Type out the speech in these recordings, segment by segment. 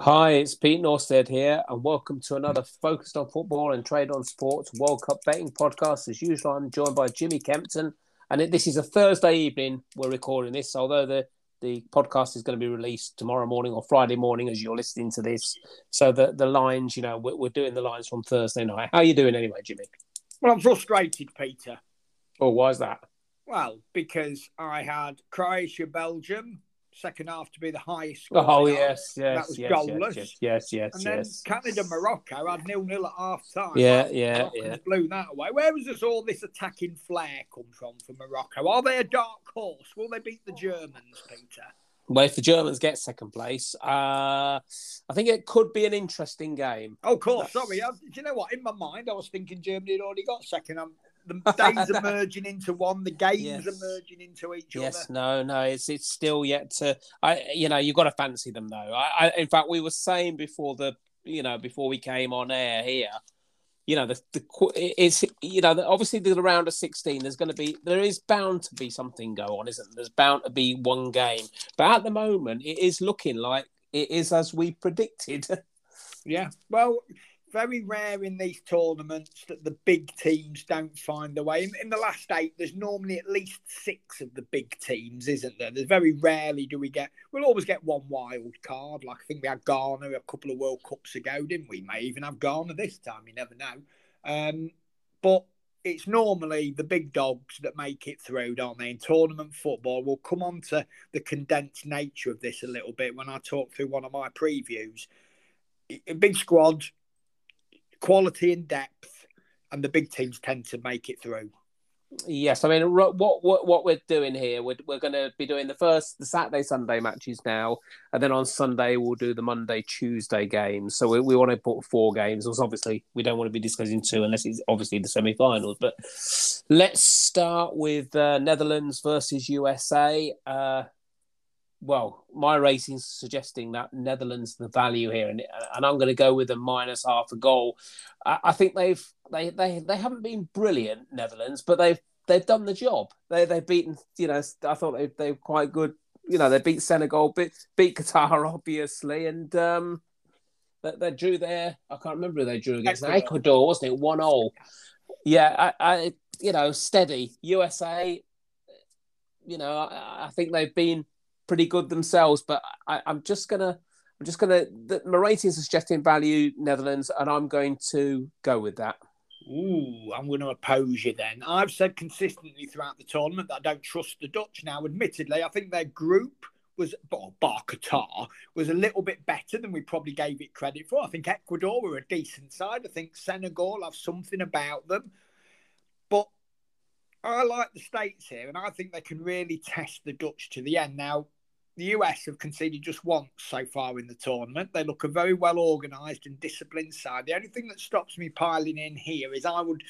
Hi, it's Pete Nordsted here, and welcome to another Focused on Football and Trade on Sports World Cup betting podcast. As usual, I'm joined by Jimmy Kempton, and it, this is a Thursday evening we're recording this, although the, the podcast is going to be released tomorrow morning or Friday morning as you're listening to this. So the, the lines, you know, we're, we're doing the lines from Thursday night. How are you doing anyway, Jimmy? Well, I'm frustrated, Peter. Oh, why is that? Well, because I had Croatia, Belgium, second half to be the highest. Oh yes, yes, that was yes, goalless. yes, yes, yes, and then yes. Canada, Morocco had nil nil at half time. Yeah, yeah, Moroccans yeah. Blew that away. Where this all this attacking flair come from for Morocco? Are they a dark horse? Will they beat the Germans, Peter? Well, if the Germans get second place, uh, I think it could be an interesting game. Oh, of course. Sorry. I, do you know what? In my mind, I was thinking Germany had already got second. I'm, the days are merging into one. The games Yes. are merging into each Yes, other. no, no, it's it's still yet to. I, you know, you've got to fancy them though. I, I, in fact, we were saying before the, you know, before we came on air here, you know, the the it's you know, obviously the round of sixteen. There's going to be there is bound to be something go on, isn't there? There's bound to be one game, but at the moment, it is looking like it is as we predicted. Yeah. Well, very rare in these tournaments that the big teams don't find a way. In, in the last eight, there's normally at least six of the big teams, isn't there? There's very rarely do we get. We'll always get one wild card. Like I think we had Ghana a couple of World Cups ago, didn't we? May even have Ghana this time. You never know. Um, but it's normally the big dogs that make it through, don't they? In tournament football, we'll come on to the condensed nature of this a little bit when I talk through one of my previews. Big squad, quality and depth, and the big teams tend to make it through. Yes, I mean what what what we're doing here, we're we're going to be doing the first the Saturday Sunday matches now, and then on Sunday we'll do the Monday Tuesday games. So we, we want to put four games. Obviously we don't want to be discussing two unless it's obviously the semi-finals. But let's start with uh, Netherlands versus USA. Uh, well, my rating's suggesting that Netherlands the value here, and and I'm going to go with a minus half a goal. I, I think they've they they they haven't been brilliant Netherlands, but they've they've done the job. They they've beaten you know I thought they they were quite good. You know they beat Senegal, beat beat Qatar obviously, and um they, they drew there. I can't remember who they drew against. Ecuador. Ecuador, wasn't it? One all. Yeah, I, I you know steady USA. You know I, I think they've been pretty good themselves, but I, I'm just gonna. I'm just gonna. The, my are suggesting value Netherlands, and I'm going to go with that. Ooh, I'm going to oppose you then. I've said consistently throughout the tournament that I don't trust the Dutch. Now, admittedly, I think their group was, well, bar Qatar, was a little bit better than we probably gave it credit for. I think Ecuador were a decent side. I think Senegal have something about them. But I like the States here, and I think they can really test the Dutch to the end. Now, the US have conceded just once so far in the tournament. They look a very well organised and disciplined side. The only thing that stops me piling in here is I would,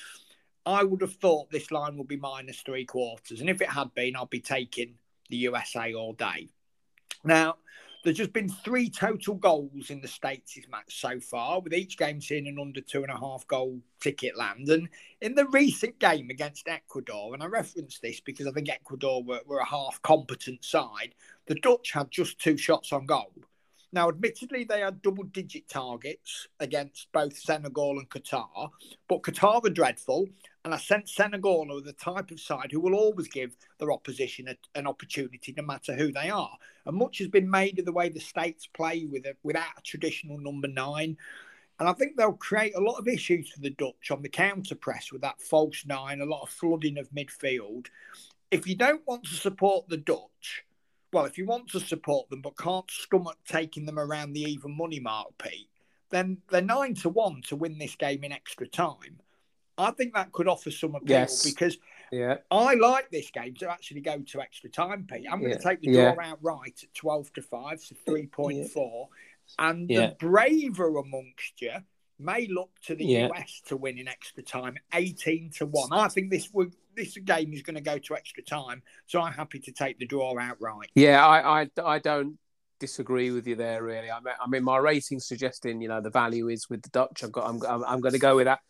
I would have thought this line would be minus three quarters, and if it had been, I'd be taking the USA all day. Now, there's just been three total goals in the States' match so far, with each game seeing an under two and a half goal ticket land. And in the recent game against Ecuador, and I reference this because I think Ecuador were, were a half competent side, the Dutch had just two shots on goal. Now, admittedly, they had double digit targets against both Senegal and Qatar, but Qatar were dreadful. And I sense Senegal are the type of side who will always give their opposition a, an opportunity, no matter who they are. And much has been made of the way the States play with a, without a traditional number nine. And I think they'll create a lot of issues for the Dutch on the counter press with that false nine, a lot of flooding of midfield. If you don't want to support the Dutch, well, if you want to support them but can't stomach taking them around the even money mark, Pete, then they're nine to one to win this game in extra time. I think that could offer some appeal Yes. because Yeah. I like this game to actually go to extra time, Pete. I'm going Yeah. to take the Yeah. draw outright at 12 to 5, so 3.4. And Yeah. the braver amongst you may look to the Yeah. US to win in extra time, 18 to 1. I think this would this game is going to go to extra time, so I'm happy to take the draw outright. Yeah, I, I, I don't disagree with you there. Really, I mean, I mean, my rating suggesting you know the value is with the Dutch. I've got, I'm, I'm, I'm going to go with that.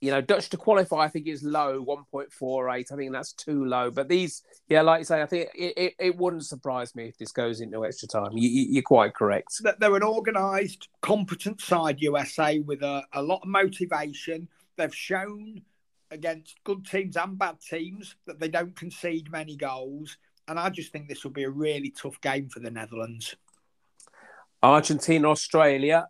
You know, Dutch to qualify, I think is low, 1.48. I think that's too low. But these, yeah, like you say, I think it, it, it wouldn't surprise me if this goes into extra time. You, are quite correct. They're an organised, competent side, USA, with a, a lot of motivation. They've shown against good teams and bad teams that they don't concede many goals. And I just think this will be a really tough game for the Netherlands. Argentina, Australia.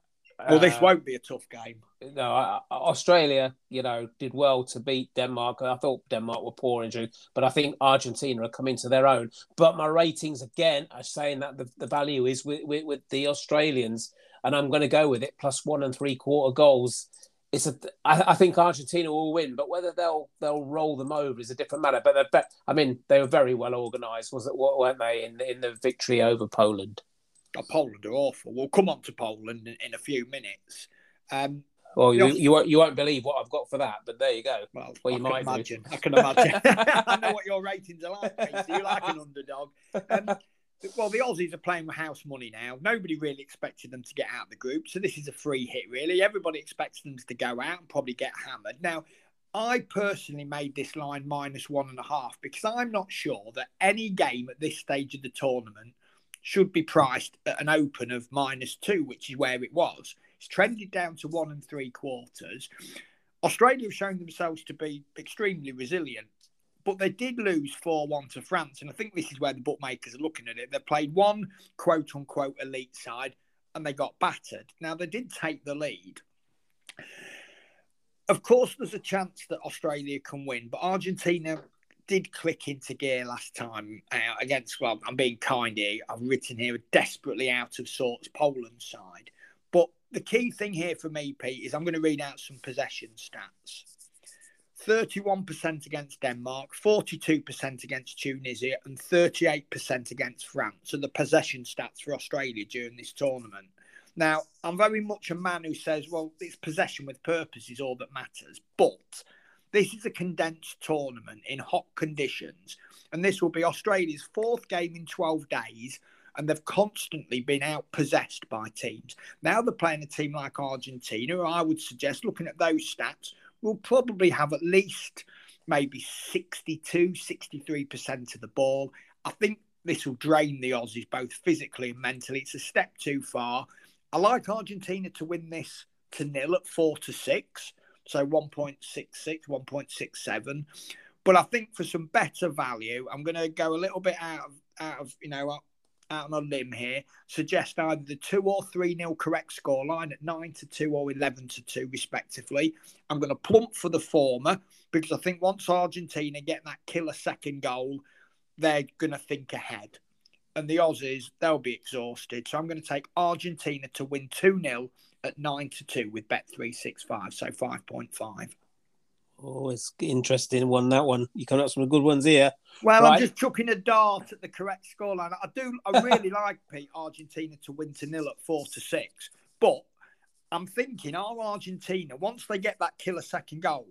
Well, this uh, won't be a tough game. No, Australia, you know, did well to beat Denmark. I thought Denmark were poor in but I think Argentina are coming to their own. But my ratings again are saying that the, the value is with, with, with the Australians, and I'm going to go with it plus one and three quarter goals it's a. I, I think Argentina will win, but whether they'll they'll roll them over is a different matter. But they're, I mean, they were very well organised, was it? weren't they in in the victory over Poland? Oh, Poland are awful. We'll come on to Poland in, in a few minutes. Um, well, you, you, won't you won't believe what I've got for that, but there you go. Well, well you I might imagine. Do. I can imagine. I know what your ratings are like. So you like an underdog. Um, well, the Aussies are playing with house money now. Nobody really expected them to get out of the group, so this is a free hit, really. Everybody expects them to go out and probably get hammered. Now, I personally made this line minus one and a half because I'm not sure that any game at this stage of the tournament should be priced at an open of minus two, which is where it was. It's trended down to one and three quarters. Australia have shown themselves to be extremely resilient but they did lose 4 1 to France. And I think this is where the bookmakers are looking at it. They played one quote unquote elite side and they got battered. Now, they did take the lead. Of course, there's a chance that Australia can win, but Argentina did click into gear last time uh, against, well, I'm being kind here. I've written here a desperately out of sorts Poland side. The key thing here for me, Pete, is I'm going to read out some possession stats. 31% against Denmark, 42% against Tunisia, and 38% against France. are the possession stats for Australia during this tournament. Now, I'm very much a man who says, well, it's possession with purpose is all that matters. But this is a condensed tournament in hot conditions. And this will be Australia's fourth game in 12 days. And they've constantly been out possessed by teams. Now they're playing a team like Argentina. I would suggest, looking at those stats, will probably have at least maybe 62, 63% of the ball. I think this will drain the Aussies both physically and mentally. It's a step too far. I like Argentina to win this to nil at four to six, so 1.66, 1.67. But I think for some better value, I'm going to go a little bit out of out of you know out on a limb here, suggest either the two or three nil correct scoreline at nine to two or eleven to two, respectively. I'm going to plump for the former because I think once Argentina get that killer second goal, they're going to think ahead. And the Aussies, they'll be exhausted. So I'm going to take Argentina to win 2 0 at 9 to 2 with Bet365, so 5.5. Oh, it's interesting one. That one you come up with some good ones here. Well, right. I'm just chucking a dart at the correct scoreline. I do. I really like Pete Argentina to win to nil at four to six, but I'm thinking, are Argentina once they get that killer second goal,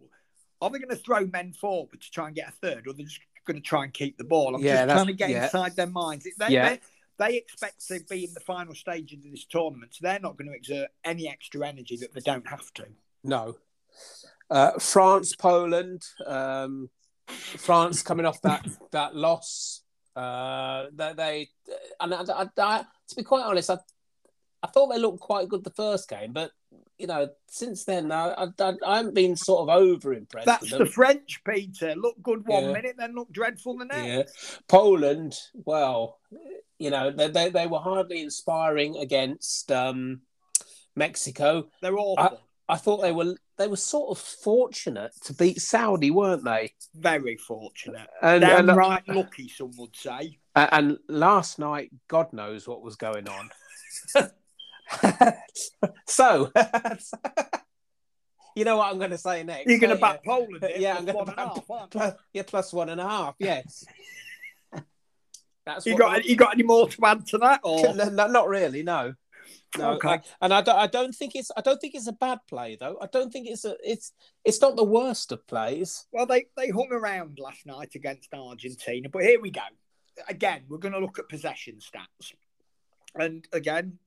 are they going to throw men forward to try and get a third, or they're just going to try and keep the ball? I'm yeah, just trying to get yeah. inside their minds. They, yeah. They, they expect to be in the final stage of this tournament, so they're not going to exert any extra energy that they don't have to. No, uh, France, Poland. Um, France coming off that that loss. Uh, they, they and I, I, I, to be quite honest, I I thought they looked quite good the first game, but you know, since then I, I, I haven't been sort of over impressed. That's the French, Peter. Look good one yeah. minute, then look dreadful the next. Yeah. Poland, well, you know, they, they, they were hardly inspiring against um, Mexico. They're awful. I, I thought they were they were sort of fortunate to beat Saudi, weren't they? Very fortunate. And, and right lucky, some would say. And last night, God knows what was going on. so, you know what I'm going to say next. You're going to back Poland? yeah, I'm going to back. Plus, yeah, plus one and a half. Yes. That's you got. You got any more to add to that? Or no, not really. No. No, okay. I, and I don't, I don't think it's I don't think it's a bad play though. I don't think it's a it's it's not the worst of plays. Well, they they hung around last night against Argentina, but here we go. Again, we're going to look at possession stats, and again,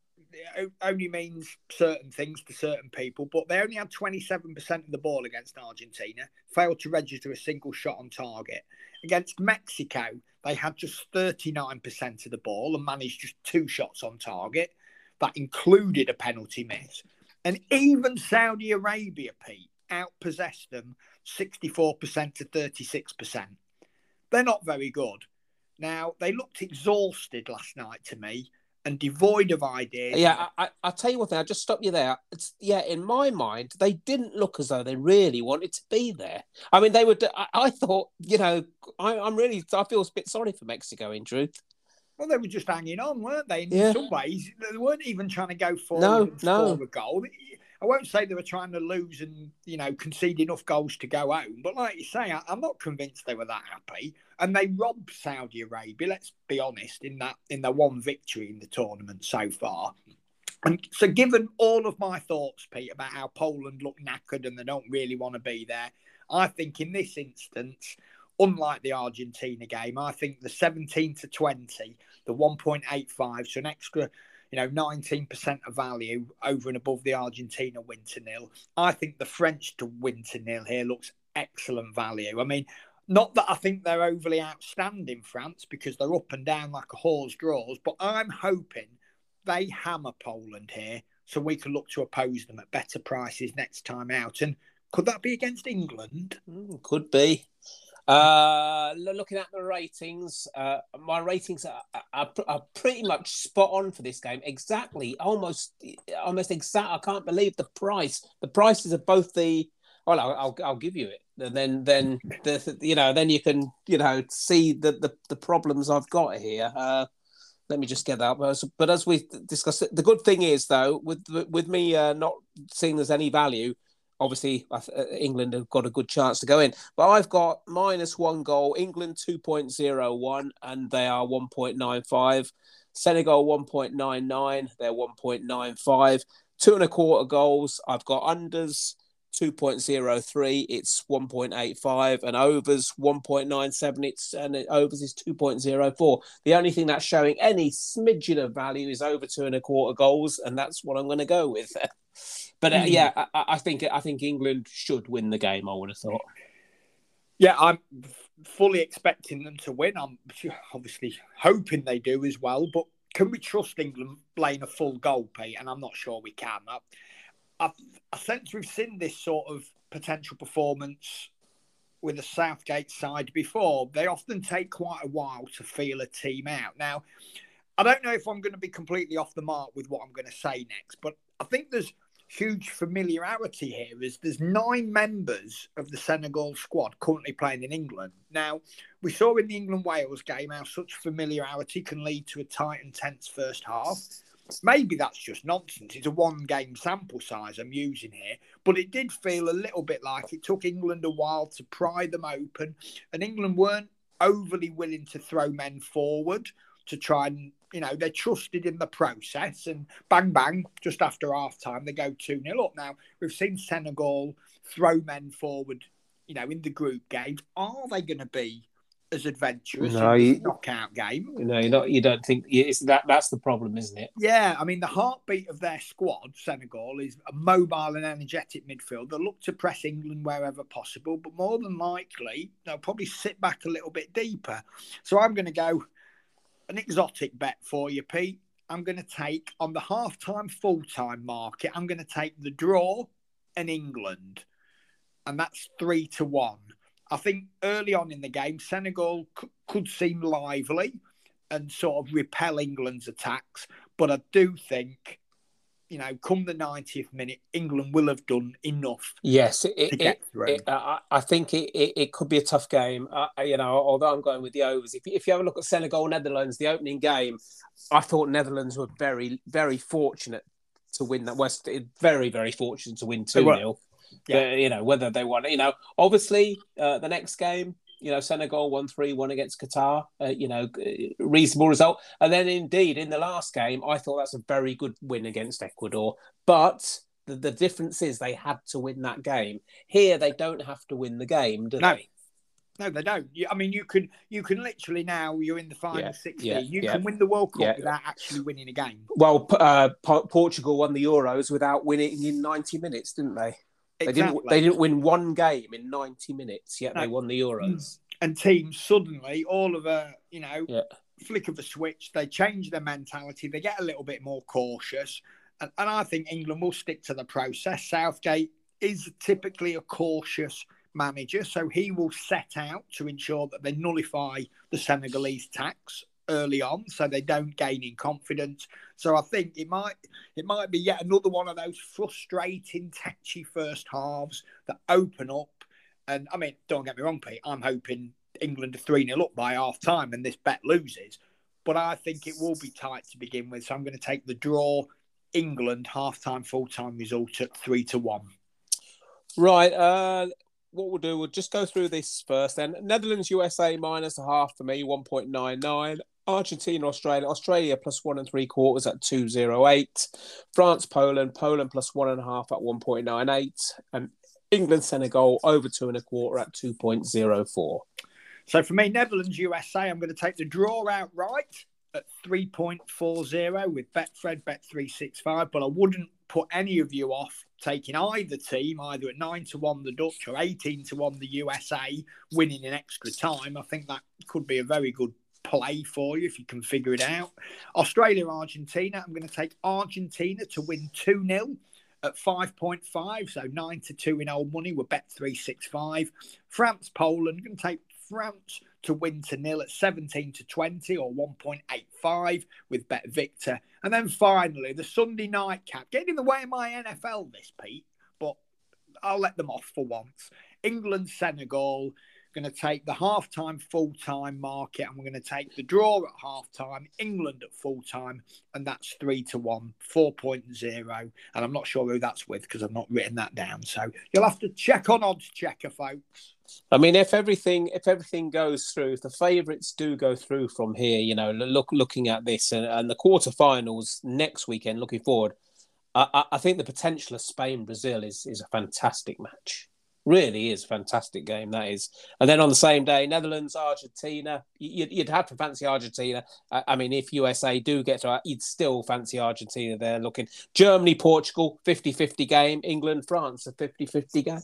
it only means certain things to certain people, but they only had 27% of the ball against Argentina, failed to register a single shot on target. Against Mexico, they had just 39% of the ball and managed just two shots on target. That included a penalty miss. And even Saudi Arabia, Pete, outpossessed them 64% to 36%. They're not very good. Now, they looked exhausted last night to me and devoid of ideas. Yeah, I, I, tell you thing. I'll just stop you there. It's, yeah, in my mind, they didn't look as though they really wanted to be there. I mean, they would. I, I thought, you know, I, am really. I feel a bit sorry for Mexico. In truth. Well, they were just hanging on, weren't they? In yeah. some ways, they weren't even trying to go forward no, and score no. a goal. I won't say they were trying to lose and you know concede enough goals to go home, but like you say, I, am not convinced they were that happy. And they robbed Saudi Arabia. Let's be honest in that in the one victory in the tournament so far. And so, given all of my thoughts, Pete, about how Poland look knackered and they don't really want to be there, I think in this instance, unlike the Argentina game, I think the 17 to 20, the 1.85, so an extra you know, 19% of value over and above the Argentina win to nil. I think the French to win to nil here looks excellent value. I mean, not that I think they're overly outstanding, France, because they're up and down like a horse draws, but I'm hoping they hammer Poland here so we can look to oppose them at better prices next time out. And could that be against England? Mm, could be. Uh, looking at the ratings, uh, my ratings are, are, are, pretty much spot on for this game. Exactly, almost, almost exact. I can't believe the price. The prices of both the. Well, I'll, I'll, give you it. And then, then the, you know, then you can, you know, see the the, the problems I've got here. Uh, let me just get that. But, but as we discussed, the good thing is though, with with me uh, not seeing there's any value, obviously uh, England have got a good chance to go in. But I've got minus one goal, England 2.01, and they are 1.95. Senegal 1.99, they're 1.95. Two and a quarter goals, I've got unders 2.03, it's 1.85, and overs 1.97, it's and it, overs is 2.04. The only thing that's showing any smidgen of value is over two and a quarter goals, and that's what I'm going to go with. But uh, hmm. yeah, I, I, think I think England should win the game. I would have thought. Yeah, I'm fully expecting them to win. I'm obviously hoping they do as well. But can we trust England playing a full goal, Pete? And I'm not sure we can. I, I, I sense we've seen this sort of potential performance with the Southgate side before. They often take quite a while to feel a team out. Now, I don't know if I'm going to be completely off the mark with what I'm going to say next, but I think there's huge familiarity here is there's nine members of the Senegal squad currently playing in England. Now, we saw in the England Wales game how such familiarity can lead to a tight and tense first half. Maybe that's just nonsense. It's a one game sample size I'm using here, but it did feel a little bit like it took England a while to pry them open, and England weren't overly willing to throw men forward to try and you know, they're trusted in the process and bang, bang, just after half time, they go 2 0 up. Now, we've seen Senegal throw men forward, you know, in the group games. Are they going to be as adventurous no, in you, knockout game? No, you not. You don't think it's that. That's the problem, isn't it? Yeah, I mean, the heartbeat of their squad, Senegal, is a mobile and energetic midfield. They look to press England wherever possible, but more than likely, they'll probably sit back a little bit deeper. So I'm going to go an exotic bet for you, Pete. I'm going to take on the half-time, full-time market. I'm going to take the draw in England, and that's three to one. I think early on in the game, Senegal c- could seem lively and sort of repel England's attacks, but I do think you know, come the 90th minute, England will have done enough. Yes, it, it, it, I think it, it, could be a tough game. Uh, you know, although I'm going with the overs. If, if you have a look at Senegal Netherlands, the opening game, I thought Netherlands were very, very fortunate to win that. West, very, very fortunate to win 2 0. Yeah. you know, whether they want. you know, obviously uh, the next game, you know, Senegal won 3 1 against Qatar, uh, you know, reasonable result. And then indeed, in the last game, I thought that's a very good win against Ecuador. But the, the difference is they had to win that game. Here, they don't have to win the game, do no. they? No, they don't. I mean, you can you can literally now you're in the final Yeah, sixty. yeah, you yeah. can win the World Cup without actually winning a game. Well, uh, Portugal won the Euros without winning in 90 minutes, didn't they? They didn't. They didn't win one game in 90 minutes, yet they won the Euros. Mm. and teams suddenly, all of a you know, Yeah. flick of a switch, they change their mentality. They get a little bit more cautious, and, and I think England will stick to the process. Southgate is typically a cautious manager, so he will set out to ensure that they nullify the Senegalese tax early on, so they don't gain in confidence. So I think it might it might be yet another one of those frustrating, touchy first halves that open up. And I mean, don't get me wrong, Pete. I'm hoping England are 3 0 up by half time and this bet loses. But I think it will be tight to begin with. So I'm going to take the draw England half time, full time result at 3 to 1. Right. Uh, what we'll do, we'll just go through this first. Then Netherlands, USA minus a half for me, one point nine nine. Argentina, Australia, Australia plus one and three quarters at two zero eight. France, Poland, Poland plus one and a half at one point nine eight, and England, Senegal over two and a quarter at two point zero four. So for me, Netherlands, USA, I'm going to take the draw outright at 3.40 with Betfred, Bet365. But I wouldn't put any of you off taking either team, either at 9 to 1 the Dutch or 18 to 1 the USA, winning in extra time. I think that could be a very good play for you if you can figure it out. Australia, Argentina, I'm going to take Argentina to win 2 0 at 5.5, so 9 to 2 in old money. We're Bet365. France, Poland, going to take France to win to nil at 17 to 20 or 1.85 with Bet Victor. And then finally, the Sunday night cap. Getting in the way of my NFL this, Pete, but I'll let them off for once. England, Senegal. Going to take the half time, full time market, and we're going to take the draw at half time, England at full time, and that's three to one, 4.0. And I'm not sure who that's with because I've not written that down. So you'll have to check on odds checker, folks. I mean, if everything if everything goes through, if the favourites do go through from here, you know, look looking at this and, and the quarterfinals next weekend, looking forward, I, I, I think the potential of Spain Brazil is is a fantastic match. Really is a fantastic game that is. And then on the same day, Netherlands Argentina. You'd, you'd have to fancy Argentina. I, I mean, if USA do get to, you'd still fancy Argentina. There looking Germany Portugal 50-50 game. England France a 50-50 game.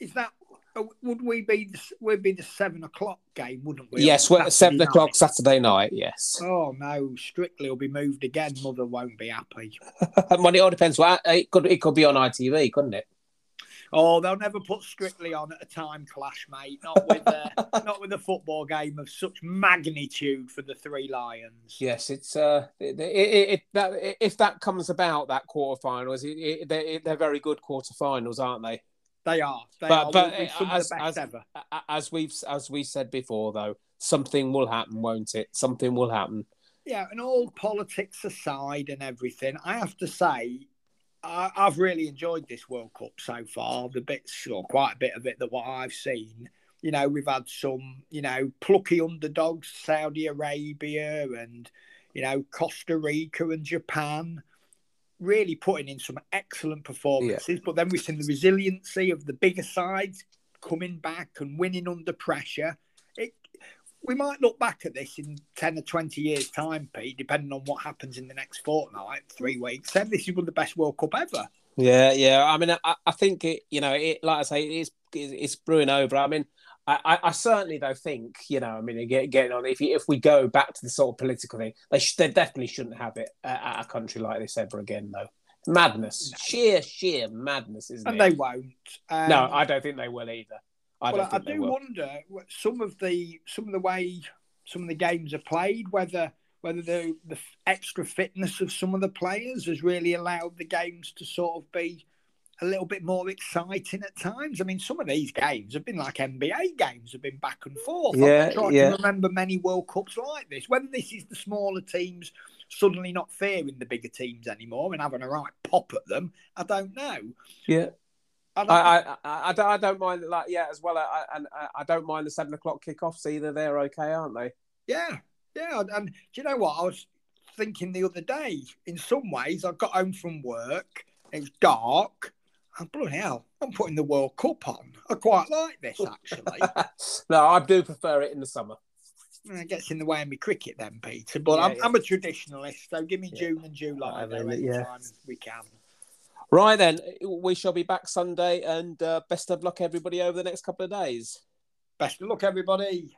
Is that uh, would we be we'd be the seven o'clock game, wouldn't we? Yes, well, Saturday seven night? o'clock Saturday night. Yes. Oh no, Strictly will be moved again. Mother won't be happy. well, it all depends. What it could it could be on ITV, couldn't it? Oh, they'll never put Strictly on at a time clash, mate. Not with uh, not with a football game of such magnitude for the three Lions. Yes, it's uh, it, it, it, that if that comes about that quarterfinals, it, it, they're, they're very good quarterfinals, aren't they? They are. They But- are. but, Will be some as- the best as- ever. As we've as we said before, though, something will happen, won't it? Something will happen. Yeah, and all politics aside and everything, I have to say, I, I've really enjoyed this World Cup so far. The bits, or quite a bit of it, that what I've seen. You know, we've had some, you know, plucky underdogs, Saudi Arabia and, you know, Costa Rica and Japan, really putting in some excellent performances. But then we've seen the resiliency of the bigger sides coming back and winning under pressure. We might look back at this in 10 or 20 years' time, Pete, depending on what happens in the next fortnight, three weeks. Then this is one of the best World Cup ever. Yeah, yeah. I mean, I, I think it. You know, it like I say, it's it's brewing over. I mean, I, I, certainly though think you know. I mean, get, getting on if you, if we go back to the sort of political thing, they sh- they definitely shouldn't have it at, at a country like this ever again, though. Madness, sheer sheer madness, isn't And it? And they won't. Um, no, I don't think they will either. I well, I do wonder some of the some of the way some of the games are played, whether whether the the extra fitness of some of the players has really allowed the games to sort of be a little bit more exciting at times. I mean, some of these games have been like NBA games, have been back and forth. Yeah, I'm I yeah. can remember many World Cups like this. When this is the smaller teams suddenly not fearing the bigger teams anymore and having a right pop at them, I don't know. Yeah, I don't, I, I, I, don't mind like yeah as well. I, and I, I don't mind the seven o'clock kickoffs either. They're okay, aren't they? Yeah, yeah. And, and do you know what? I was thinking the other day. In some ways, I got home from work. It was dark. And bloody hell, I'm putting the World Cup on. I quite like this actually. no, I do prefer it in the summer. It gets in the way of me cricket then, Peter. But yeah, I'm, yeah. I'm, a traditionalist, so give me June and July. I mean, yeah. we can. Right then, we shall be back Sunday, and uh, best of luck everybody over the next couple of days. Best of luck, everybody.